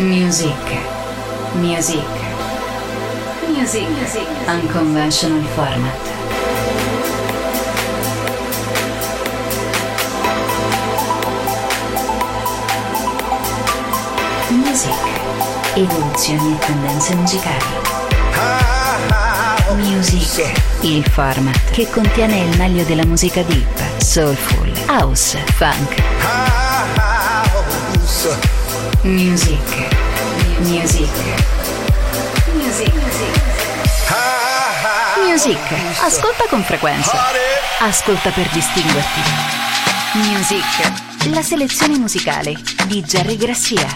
Music. Music. Music. Music. Unconventional format. Music. Evoluzioni e tendenze musicali. Music. Il format che contiene il meglio della musica deep, soulful, house, funk. Music. Music. Music. Music. Ascolta con frequenza. Ascolta per distinguerti. Music. La selezione musicale di Jerry Grassia.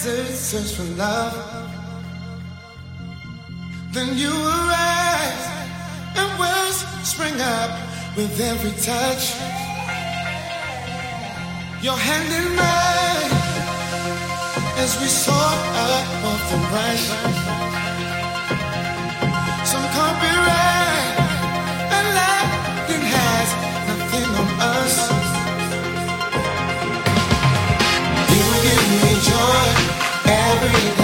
Search for love. Then you arise and words spring up with every touch. Your hand in mine as we soar up off the rush. Every day,